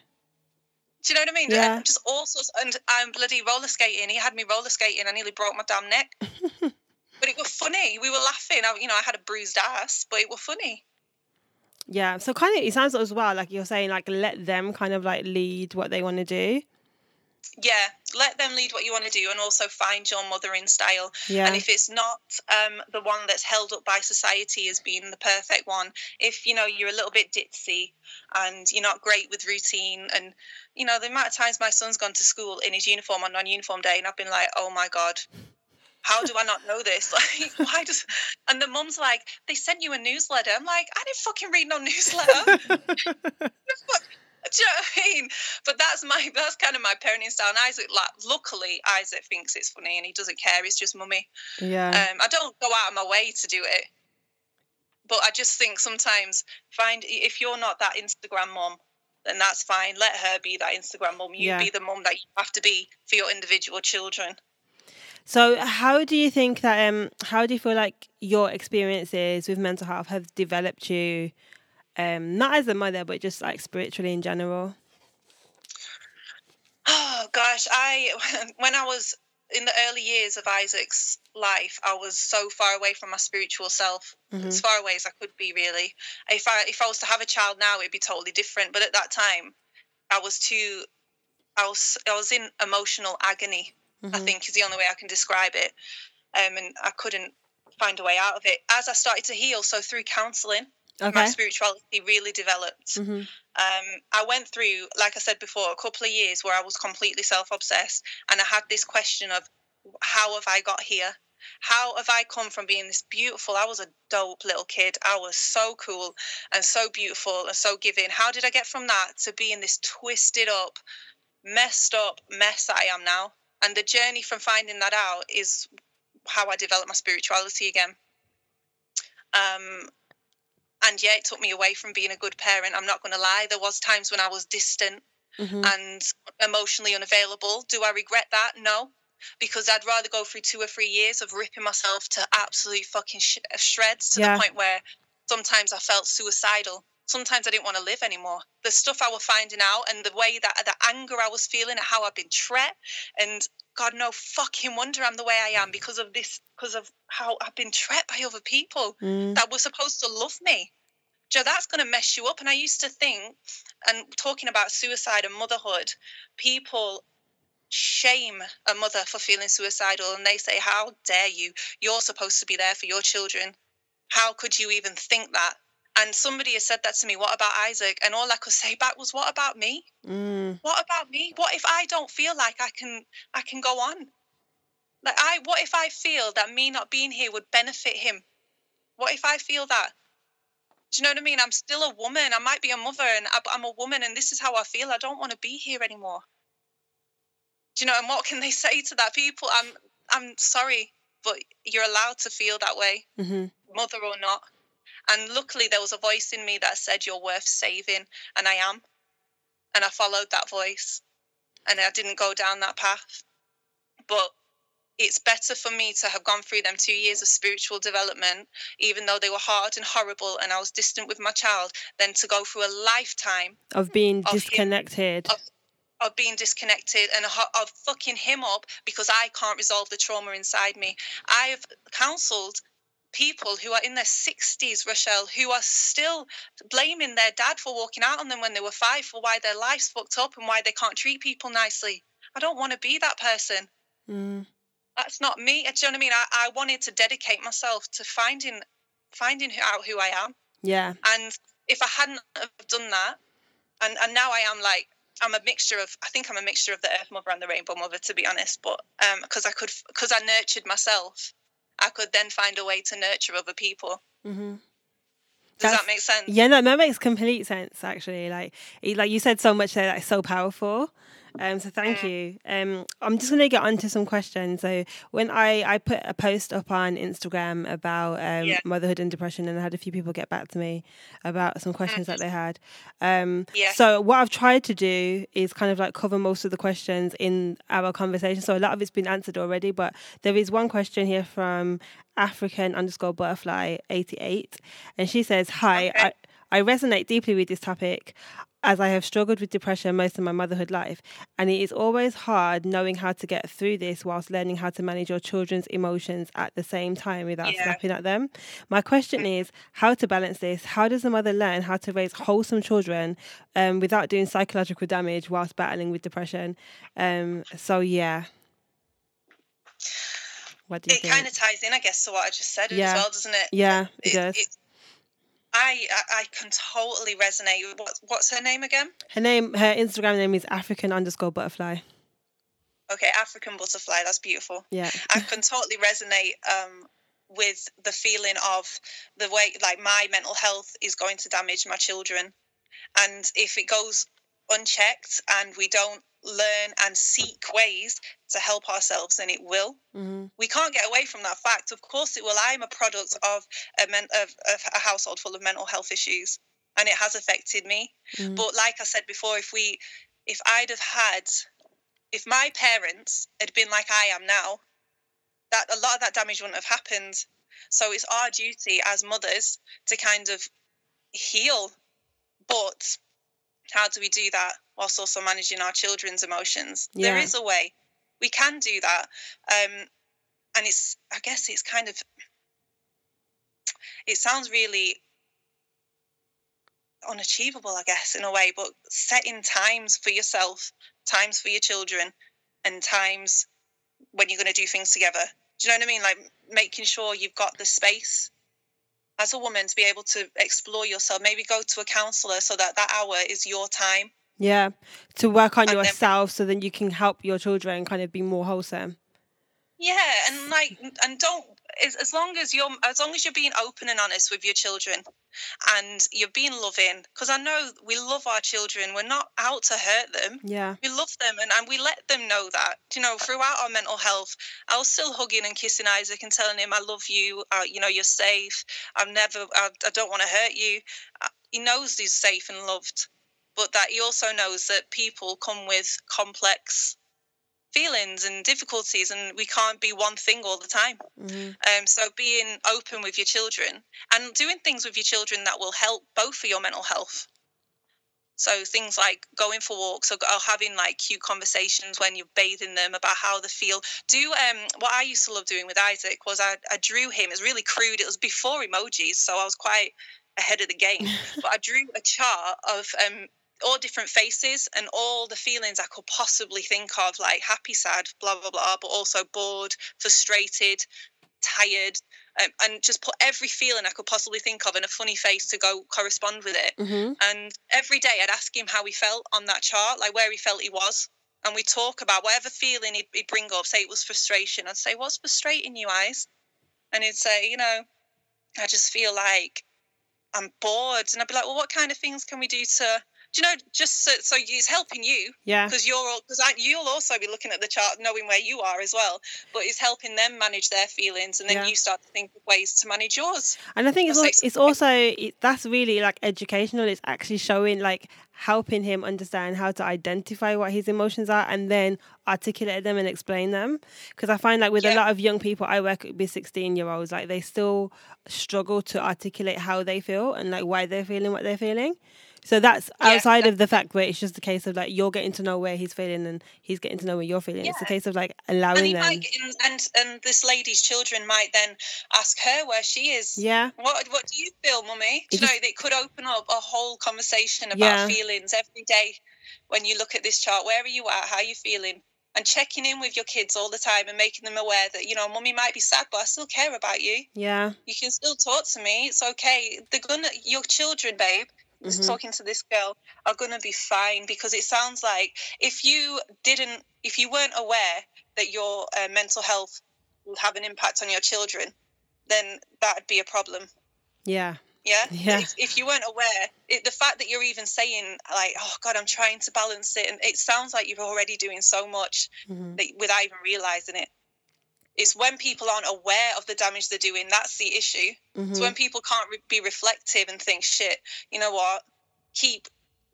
Do you know what I mean? Yeah. Just all sorts. And I'm bloody roller skating. He had me roller skating. I nearly broke my damn neck. but it was funny. We were laughing. I, you know, I had a bruised ass, but it was funny. Yeah. So kind of, it sounds as well like you're saying, like let them kind of like lead what they want to do. Yeah, let them lead what you want to do, and also find your mothering style. Yeah. And if it's not um, the one that's held up by society as being the perfect one, if you know you're a little bit ditzy and you're not great with routine, and you know the amount of times my son's gone to school in his uniform on non-uniform day, and I've been like, oh my god, how do I not know this? Like, why does? And the mum's like, they sent you a newsletter. I'm like, I didn't fucking read no newsletter. Do you know what I mean? But that's my that's kind of my parenting style. And Isaac, like, luckily, Isaac thinks it's funny and he doesn't care. It's just mummy. Yeah. Um, I don't go out of my way to do it, but I just think sometimes find if you're not that Instagram mum, then that's fine. Let her be that Instagram mum. You Yeah. be the mum that you have to be for your individual children. So, how do you think that? Um, how do you feel like your experiences with mental health have developed you, um, not as a mother, but just like spiritually in general? Oh gosh, I when I was in the early years of Isaac's life, I was so far away from my spiritual self, as far away as I could be. Really, if I if I was to have a child now, it'd be totally different. But at that time, I was too, I was I was in emotional agony. I think is the only way I can describe it, um, and I couldn't find a way out of it. As I started to heal, so through counselling, my spirituality really developed. hmm Um, I went through, like I said before, a couple of years where I was completely self obsessed. And I had this question of how have I got here? How have I come from being this beautiful? I was a dope little kid. I was so cool and so beautiful and so giving. How did I get from that to being this twisted up, messed up mess that I am now? And the journey from finding that out is how I developed my spirituality again. Um, and yeah, it took me away from being a good parent. I'm not going to lie. There was times when I was distant hmm and emotionally unavailable. Do I regret that? No, because I'd rather go through two or three years of ripping myself to absolute fucking sh- shreds to Yeah. the point where sometimes I felt suicidal. Sometimes I didn't want to live anymore. The stuff I was finding out and the way that the anger I was feeling at how I've been treated, and God, no fucking wonder I'm the way I am because of this, because of how I've been treated by other people Mm. that were supposed to love me. Joe, that's going to mess you up. And I used to think, and talking about suicide and motherhood, people shame a mother for feeling suicidal and they say, How dare you? You're supposed to be there for your children. How could you even think that? And somebody has said that to me, What about Isaac? And all I could say back was, What about me? Mm. What about me? What if I don't feel like I can I can go on? Like I what if I feel that me not being here would benefit him? What if I feel that? Do you know what I mean? I'm still a woman. I might be a mother and I'm a woman and this is how I feel. I don't want to be here anymore. Do you know and what can they say to that people? I'm I'm sorry, but you're allowed to feel that way, hmm mother or not. And luckily there was a voice in me that said you're worth saving and I am. And I followed that voice and I didn't go down that path. But it's better for me to have gone through them two years of spiritual development, even though they were hard and horrible and I was distant with my child, than to go through a lifetime Of being Of him- disconnected. of of being disconnected and of fucking him up because I can't resolve the trauma inside me. I've counseled people who are in their 60s, Rochelle, who are still blaming their dad for walking out on them when they were five for why their life's fucked up and why they can't treat people nicely. I don't want to be that person. Mm. That's not me. Do you know what I mean? I, I wanted to dedicate myself to finding finding out who I am. Yeah. And if I hadn't have done that, and, and now I am like I'm a mixture of I think I'm a mixture of the Earth Mother and the Rainbow Mother to be honest. But um, because I could because I nurtured myself, I could then find a way to nurture other people. hmm Does That's- that make sense? Yeah, no, that makes complete sense. Actually, like, like you said so much there that's so powerful. Um, so thank you. Um, I'm just gonna get onto some questions. So when I I put a post up on Instagram about um, Yeah. motherhood and depression, and I had a few people get back to me about some questions that they had. Um, Yeah. So what I've tried to do is kind of like cover most of the questions in our conversation. So a lot of it's been answered already, but there is one question here from African underscore butterfly eighty eight, and she says, "Hi, Okay. I, I resonate deeply with this topic. As I have struggled with depression most of my motherhood life, and it is always hard knowing how to get through this whilst learning how to manage your children's emotions at the same time without yeah. snapping at them. My question is how to balance this. How does a mother learn how to raise wholesome children um, without doing psychological damage whilst battling with depression? Um, so, yeah. What do you it think? kind of ties in, I guess, to what I just said yeah. as well, doesn't it? Yeah, it, it does. It, I I can totally resonate. What what's her name again? Her name, her Instagram name is African underscore butterfly. Okay, African butterfly. That's beautiful. Yeah, I can totally resonate um, with the feeling of the way like my mental health is going to damage my children, and if it goes unchecked and we don't learn and seek ways to help ourselves, and it will. Mm-hmm. We can't get away from that fact. Of course, it will. I'm a product of a, men- of, of a household full of mental health issues, and it has affected me. Mm-hmm. But like I said before, if we, if I'd have had, if my parents had been like I am now, that a lot of that damage wouldn't have happened. So it's our duty as mothers to kind of heal. But how do we do that whilst also managing our children's emotions? Yeah. There is a way. We can do that. Um, and it's, I guess it's kind of, it sounds really unachievable, I guess, in a way, but setting times for yourself, times for your children, and times when you're going to do things together. Do you know what I mean? Like making sure you've got the space as a woman to be able to explore yourself maybe go to a counselor so that that hour is your time yeah. To work on and yourself then, so then you can help your children kind of be more wholesome. Yeah and like and don't as as long as you're as long as you're being open and honest with your children and you're being loving because i know we love our children we're not out to hurt them. Yeah. We love them and, and we let them know that you know throughout our mental health i was still hugging and kissing isaac and telling him i love you uh, you know you're safe. I'm never i, I don't want to hurt you. Uh, he knows he's safe and loved but that he also knows that people come with complex feelings and difficulties and we can't be one thing all the time mm-hmm. um, so being open with your children and doing things with your children that will help both for your mental health so things like going for walks or, or having like cute conversations when you're bathing them about how they feel. Do um what I used to love doing with Isaac was I, I drew him. It's really crude. It was before emojis, so I was quite ahead of the game. but I drew a chart of um all different faces and all the feelings I could possibly think of, like happy, sad, blah, blah, blah, but also bored, frustrated, tired, um, and just put every feeling I could possibly think of in a funny face to go correspond with it. Mm-hmm. And every day I'd ask him how he felt on that chart, like where he felt he was. And we'd talk about whatever feeling he'd, he'd bring up, say it was frustration. I'd say, What's frustrating you, Eyes? And he'd say, You know, I just feel like I'm bored. And I'd be like, Well, what kind of things can we do to do you know just so, so he's helping you yeah because you're because you'll also be looking at the chart knowing where you are as well but he's helping them manage their feelings and then yeah. you start to think of ways to manage yours and i think it's, also, it's also it, that's really like educational it's actually showing like helping him understand how to identify what his emotions are and then articulate them and explain them because i find like with yeah. a lot of young people i work with 16 year olds like they still struggle to articulate how they feel and like why they're feeling what they're feeling so that's outside yeah. of the fact where it's just a case of like you're getting to know where he's feeling and he's getting to know where you're feeling. Yeah. It's a case of like allowing and them. Might, and and this lady's children might then ask her where she is. Yeah. What What do you feel, mummy? Do you know, it could open up a whole conversation about yeah. feelings every day. When you look at this chart, where are you at? How are you feeling? and checking in with your kids all the time and making them aware that you know mummy might be sad but i still care about you yeah you can still talk to me it's okay they're gonna your children babe mm-hmm. talking to this girl are going to be fine because it sounds like if you didn't if you weren't aware that your uh, mental health will have an impact on your children then that'd be a problem. Yeah. Yeah? Yeah. if, if you weren't aware it, the fact that you're even saying like oh god i'm trying to balance it and it sounds like you're already doing so much mm-hmm. that, without even realizing it it's when people aren't aware of the damage they're doing. That's the issue. Mm-hmm. So when people can't re- be reflective and think, shit, you know what? Keep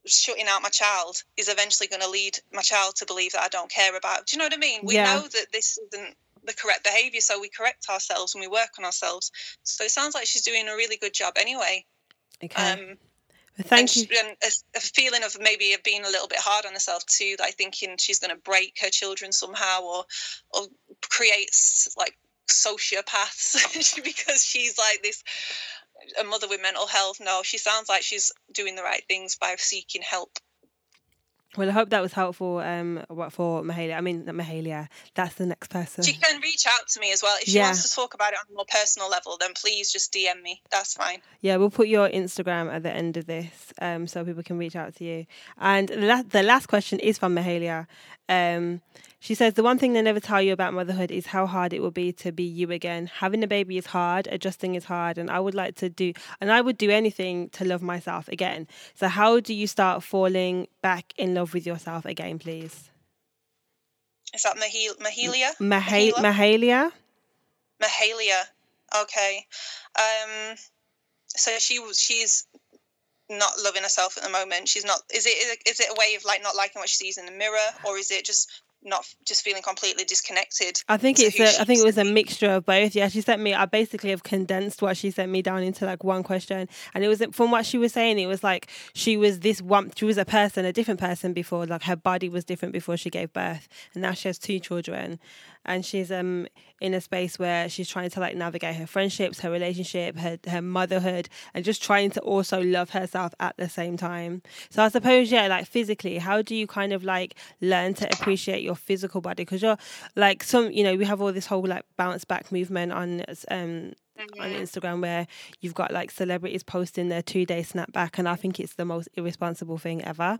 shutting out my child is eventually going to lead my child to believe that I don't care about. Do you know what I mean? We yeah. know that this isn't the correct behavior, so we correct ourselves and we work on ourselves. So it sounds like she's doing a really good job anyway. Okay. Um, thank and, you. And um, a, a, feeling of maybe of being a little bit hard on herself too, like thinking she's going to break her children somehow or or creates like sociopaths because she's like this a mother with mental health. No, she sounds like she's doing the right things by seeking help. Well, I hope that was helpful um, for Mahalia. I mean, Mahalia, that's the next person. She can reach out to me as well. If she yeah. wants to talk about it on a more personal level, then please just DM me. That's fine. Yeah, we'll put your Instagram at the end of this um, so people can reach out to you. And the last, the last question is from Mahalia. Um, she says the one thing they never tell you about motherhood is how hard it will be to be you again. Having a baby is hard, adjusting is hard, and I would like to do and I would do anything to love myself again. So how do you start falling back in love with yourself again, please? Is that Mahil- Mahalia? Mahal- Mahalia? Mahalia. Okay. Um so she was she's not loving herself at the moment. She's not. Is it is it a way of like not liking what she sees in the mirror, or is it just not just feeling completely disconnected. I think it's a, I think it was a mixture of both. Yeah, she sent me. I basically have condensed what she sent me down into like one question, and it was from what she was saying. It was like she was this one. She was a person, a different person before. Like her body was different before she gave birth, and now she has two children, and she's um in a space where she's trying to like navigate her friendships, her relationship, her her motherhood, and just trying to also love herself at the same time. So I suppose yeah, like physically, how do you kind of like learn to appreciate your physical body? Because you're like some, you know, we have all this whole like bounce back movement on um mm-hmm. on Instagram where you've got like celebrities posting their two day snapback, and I think it's the most irresponsible thing ever.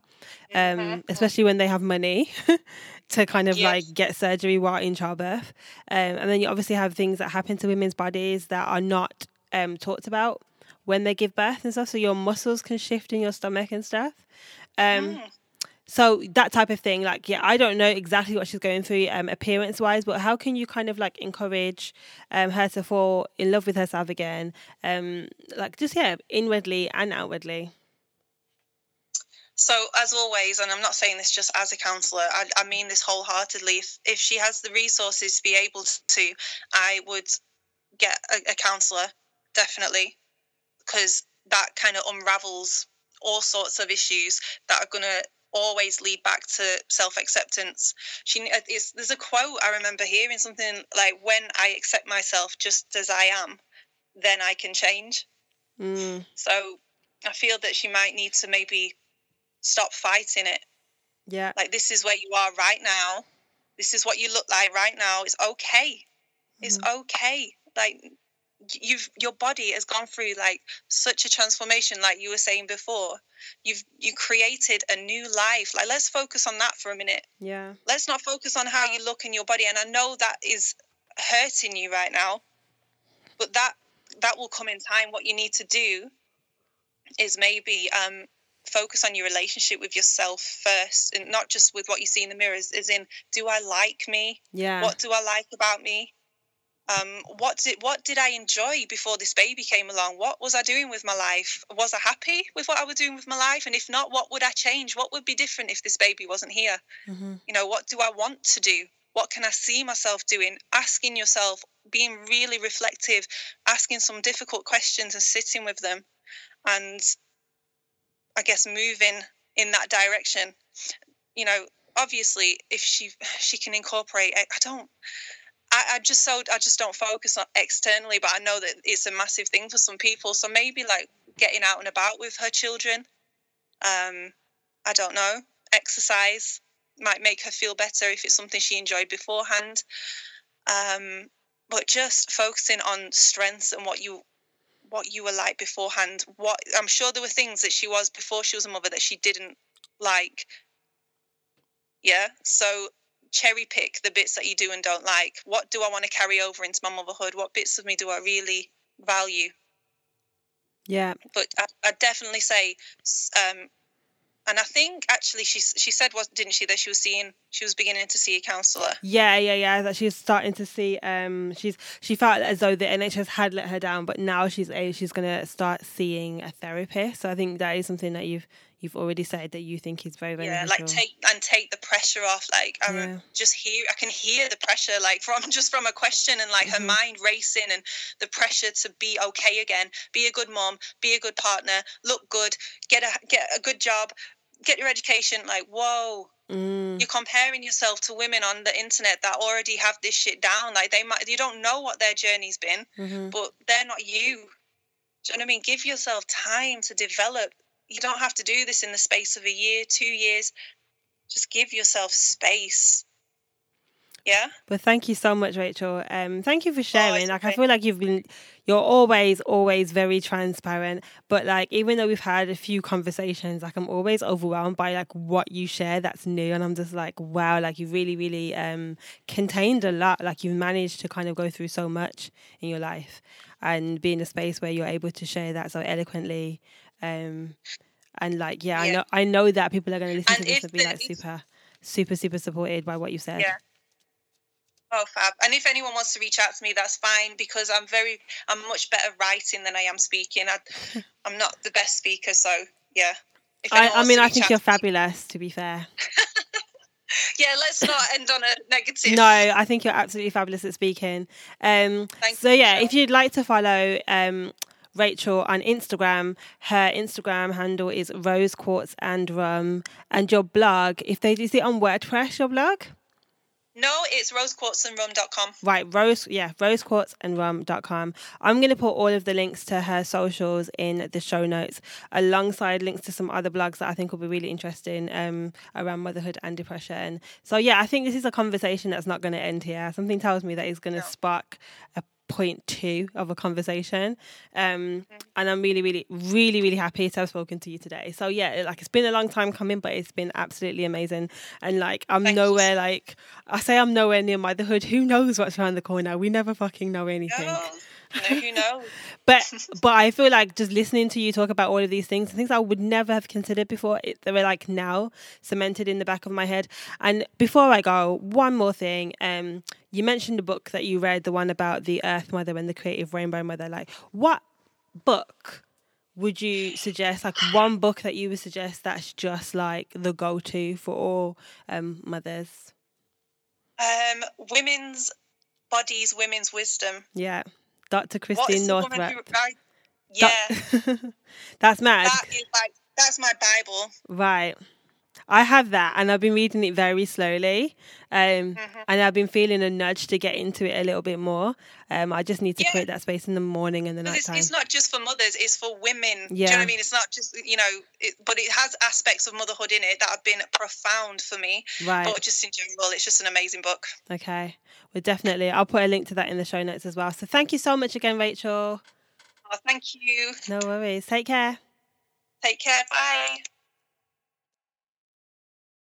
Um, mm-hmm. Especially when they have money to kind of yes. like get surgery while in childbirth. Um, and then you obviously have things that happen to women's bodies that are not um, talked about when they give birth and stuff. So your muscles can shift in your stomach and stuff. Um, mm. So that type of thing, like, yeah, I don't know exactly what she's going through um, appearance wise, but how can you kind of like encourage um, her to fall in love with herself again? Um, like, just, yeah, inwardly and outwardly. So, as always, and I'm not saying this just as a counsellor, I, I, mean this wholeheartedly. If, if she has the resources to be able to, I would get a, a counsellor, definitely, because that kind of unravels all sorts of issues that are going to always lead back to self acceptance. She uh, there's a quote I remember hearing something like, "When I accept myself just as I am, then I can change." Mm. So I feel that she might need to maybe stop fighting it. Yeah, like this is where you are right now. This is what you look like right now. It's okay. It's mm. okay. Like you've your body has gone through like such a transformation like you were saying before. You've you created a new life. Like let's focus on that for a minute. Yeah. Let's not focus on how you look in your body and i know that is hurting you right now but that that will come in time. What you need to do is maybe um focus on your relationship with yourself first and not just with what you see in the mirrors is in do i like me? Yeah. What do i like about me um, what did what did I enjoy before this baby came along? What was I doing with my life? Was I happy with what I was doing with my life? And if not, what would I change? What would be different if this baby wasn't here? Mm-hmm. You know, what do I want to do? What can I see myself doing? Asking yourself, being really reflective, asking some difficult questions and sitting with them, and I guess moving in that direction. You know, obviously, if she she can incorporate, I, I don't I, I just so I just don't focus on externally, but I know that it's a massive thing for some people. So maybe like getting out and about with her children. Um, I don't know. Exercise might make her feel better if it's something she enjoyed beforehand. Um, but just focusing on strengths and what you what you were like beforehand. What I'm sure there were things that she was before she was a mother that she didn't like. Yeah. So cherry pick the bits that you do and don't like. What do I want to carry over into my motherhood? What bits of me do I really value? Yeah. But I, I definitely say, um, and I think actually she she said was didn't she that she was seeing she was beginning to see a counsellor. Yeah, yeah, yeah. That she's starting to see. Um, she's she felt as though the NHS had let her down, but now she's a she's gonna start seeing a therapist. So I think that is something that you've you've already said that you think is very beneficial. Yeah, like take and take the pressure off. Like I yeah. just hear, I can hear the pressure, like from just from a question and like mm-hmm. her mind racing and the pressure to be okay again, be a good mom, be a good partner, look good, get a get a good job, get your education. Like whoa. Mm. You're comparing yourself to women on the internet that already have this shit down. Like they might, you don't know what their journey's been, mm-hmm. but they're not you. Do you know what I mean? Give yourself time to develop. You don't have to do this in the space of a year, two years. Just give yourself space. Yeah. But thank you so much, Rachelle. Um, thank you for oh, sharing. Oh, like, okay. I feel like you've been, you're always, always very transparent. But like, even though we've had a few conversations, like, I'm always overwhelmed by like what you share that's new, and I'm just like, wow, like you really, really um contained a lot. Like, you've managed to kind of go through so much in your life, and be in a space where you're able to share that so eloquently. Um, and like, yeah, yeah. I know, I know that people are going to listen and to this and be like super, super, super supported by what you said. Yeah. Oh, fab. And if anyone wants to reach out to me, that's fine because I'm very, I'm much better writing than I am speaking. I, I'm not the best speaker, so yeah. I, I mean, I think you're fabulous, me. to be fair. yeah, let's not end on a negative. No, I think you're absolutely fabulous at speaking. Um, so yeah, if you'd like to follow um, Rachelle on Instagram, her Instagram handle is Rose Quartz and Rum, and your blog. If they is it on WordPress, your blog? No, it's rosequartzandrum.com. Right, rose, yeah, rosequartzandrum.com. I'm going to put all of the links to her socials in the show notes, alongside links to some other blogs that I think will be really interesting um, around motherhood and depression. So, yeah, I think this is a conversation that's not going to end here. Something tells me that it's going to no. spark a point two of a conversation. Um, and I'm really, really, really, really happy to have spoken to you today. So yeah, like it's been a long time coming, but it's been absolutely amazing. And like I'm Thanks. nowhere like I say I'm nowhere near motherhood. Who knows what's around the corner? We never fucking know anything. No. No, who knows? but but I feel like just listening to you talk about all of these things, things I would never have considered before, it, they were like now cemented in the back of my head. And before I go, one more thing. Um, you mentioned the book that you read, the one about the Earth Mother and the Creative Rainbow Mother. Like, what book would you suggest? Like, one book that you would suggest that's just like the go-to for all um, mothers. Um, women's bodies, women's wisdom. Yeah, Dr. Christiane Northrup. Yeah, that's mad. That is like that's my Bible. Right. I have that, and I've been reading it very slowly, um, mm-hmm. and I've been feeling a nudge to get into it a little bit more. Um, I just need to yeah. create that space in the morning and the night time. It's, not just for mothers; it's for women. Yeah. Do you know what I mean? It's not just you know, it, but it has aspects of motherhood in it that have been profound for me. Right. But just in general, it's just an amazing book. Okay. Well, definitely, I'll put a link to that in the show notes as well. So thank you so much again, Rachelle. Oh, thank you. No worries. Take care. Take care. Bye.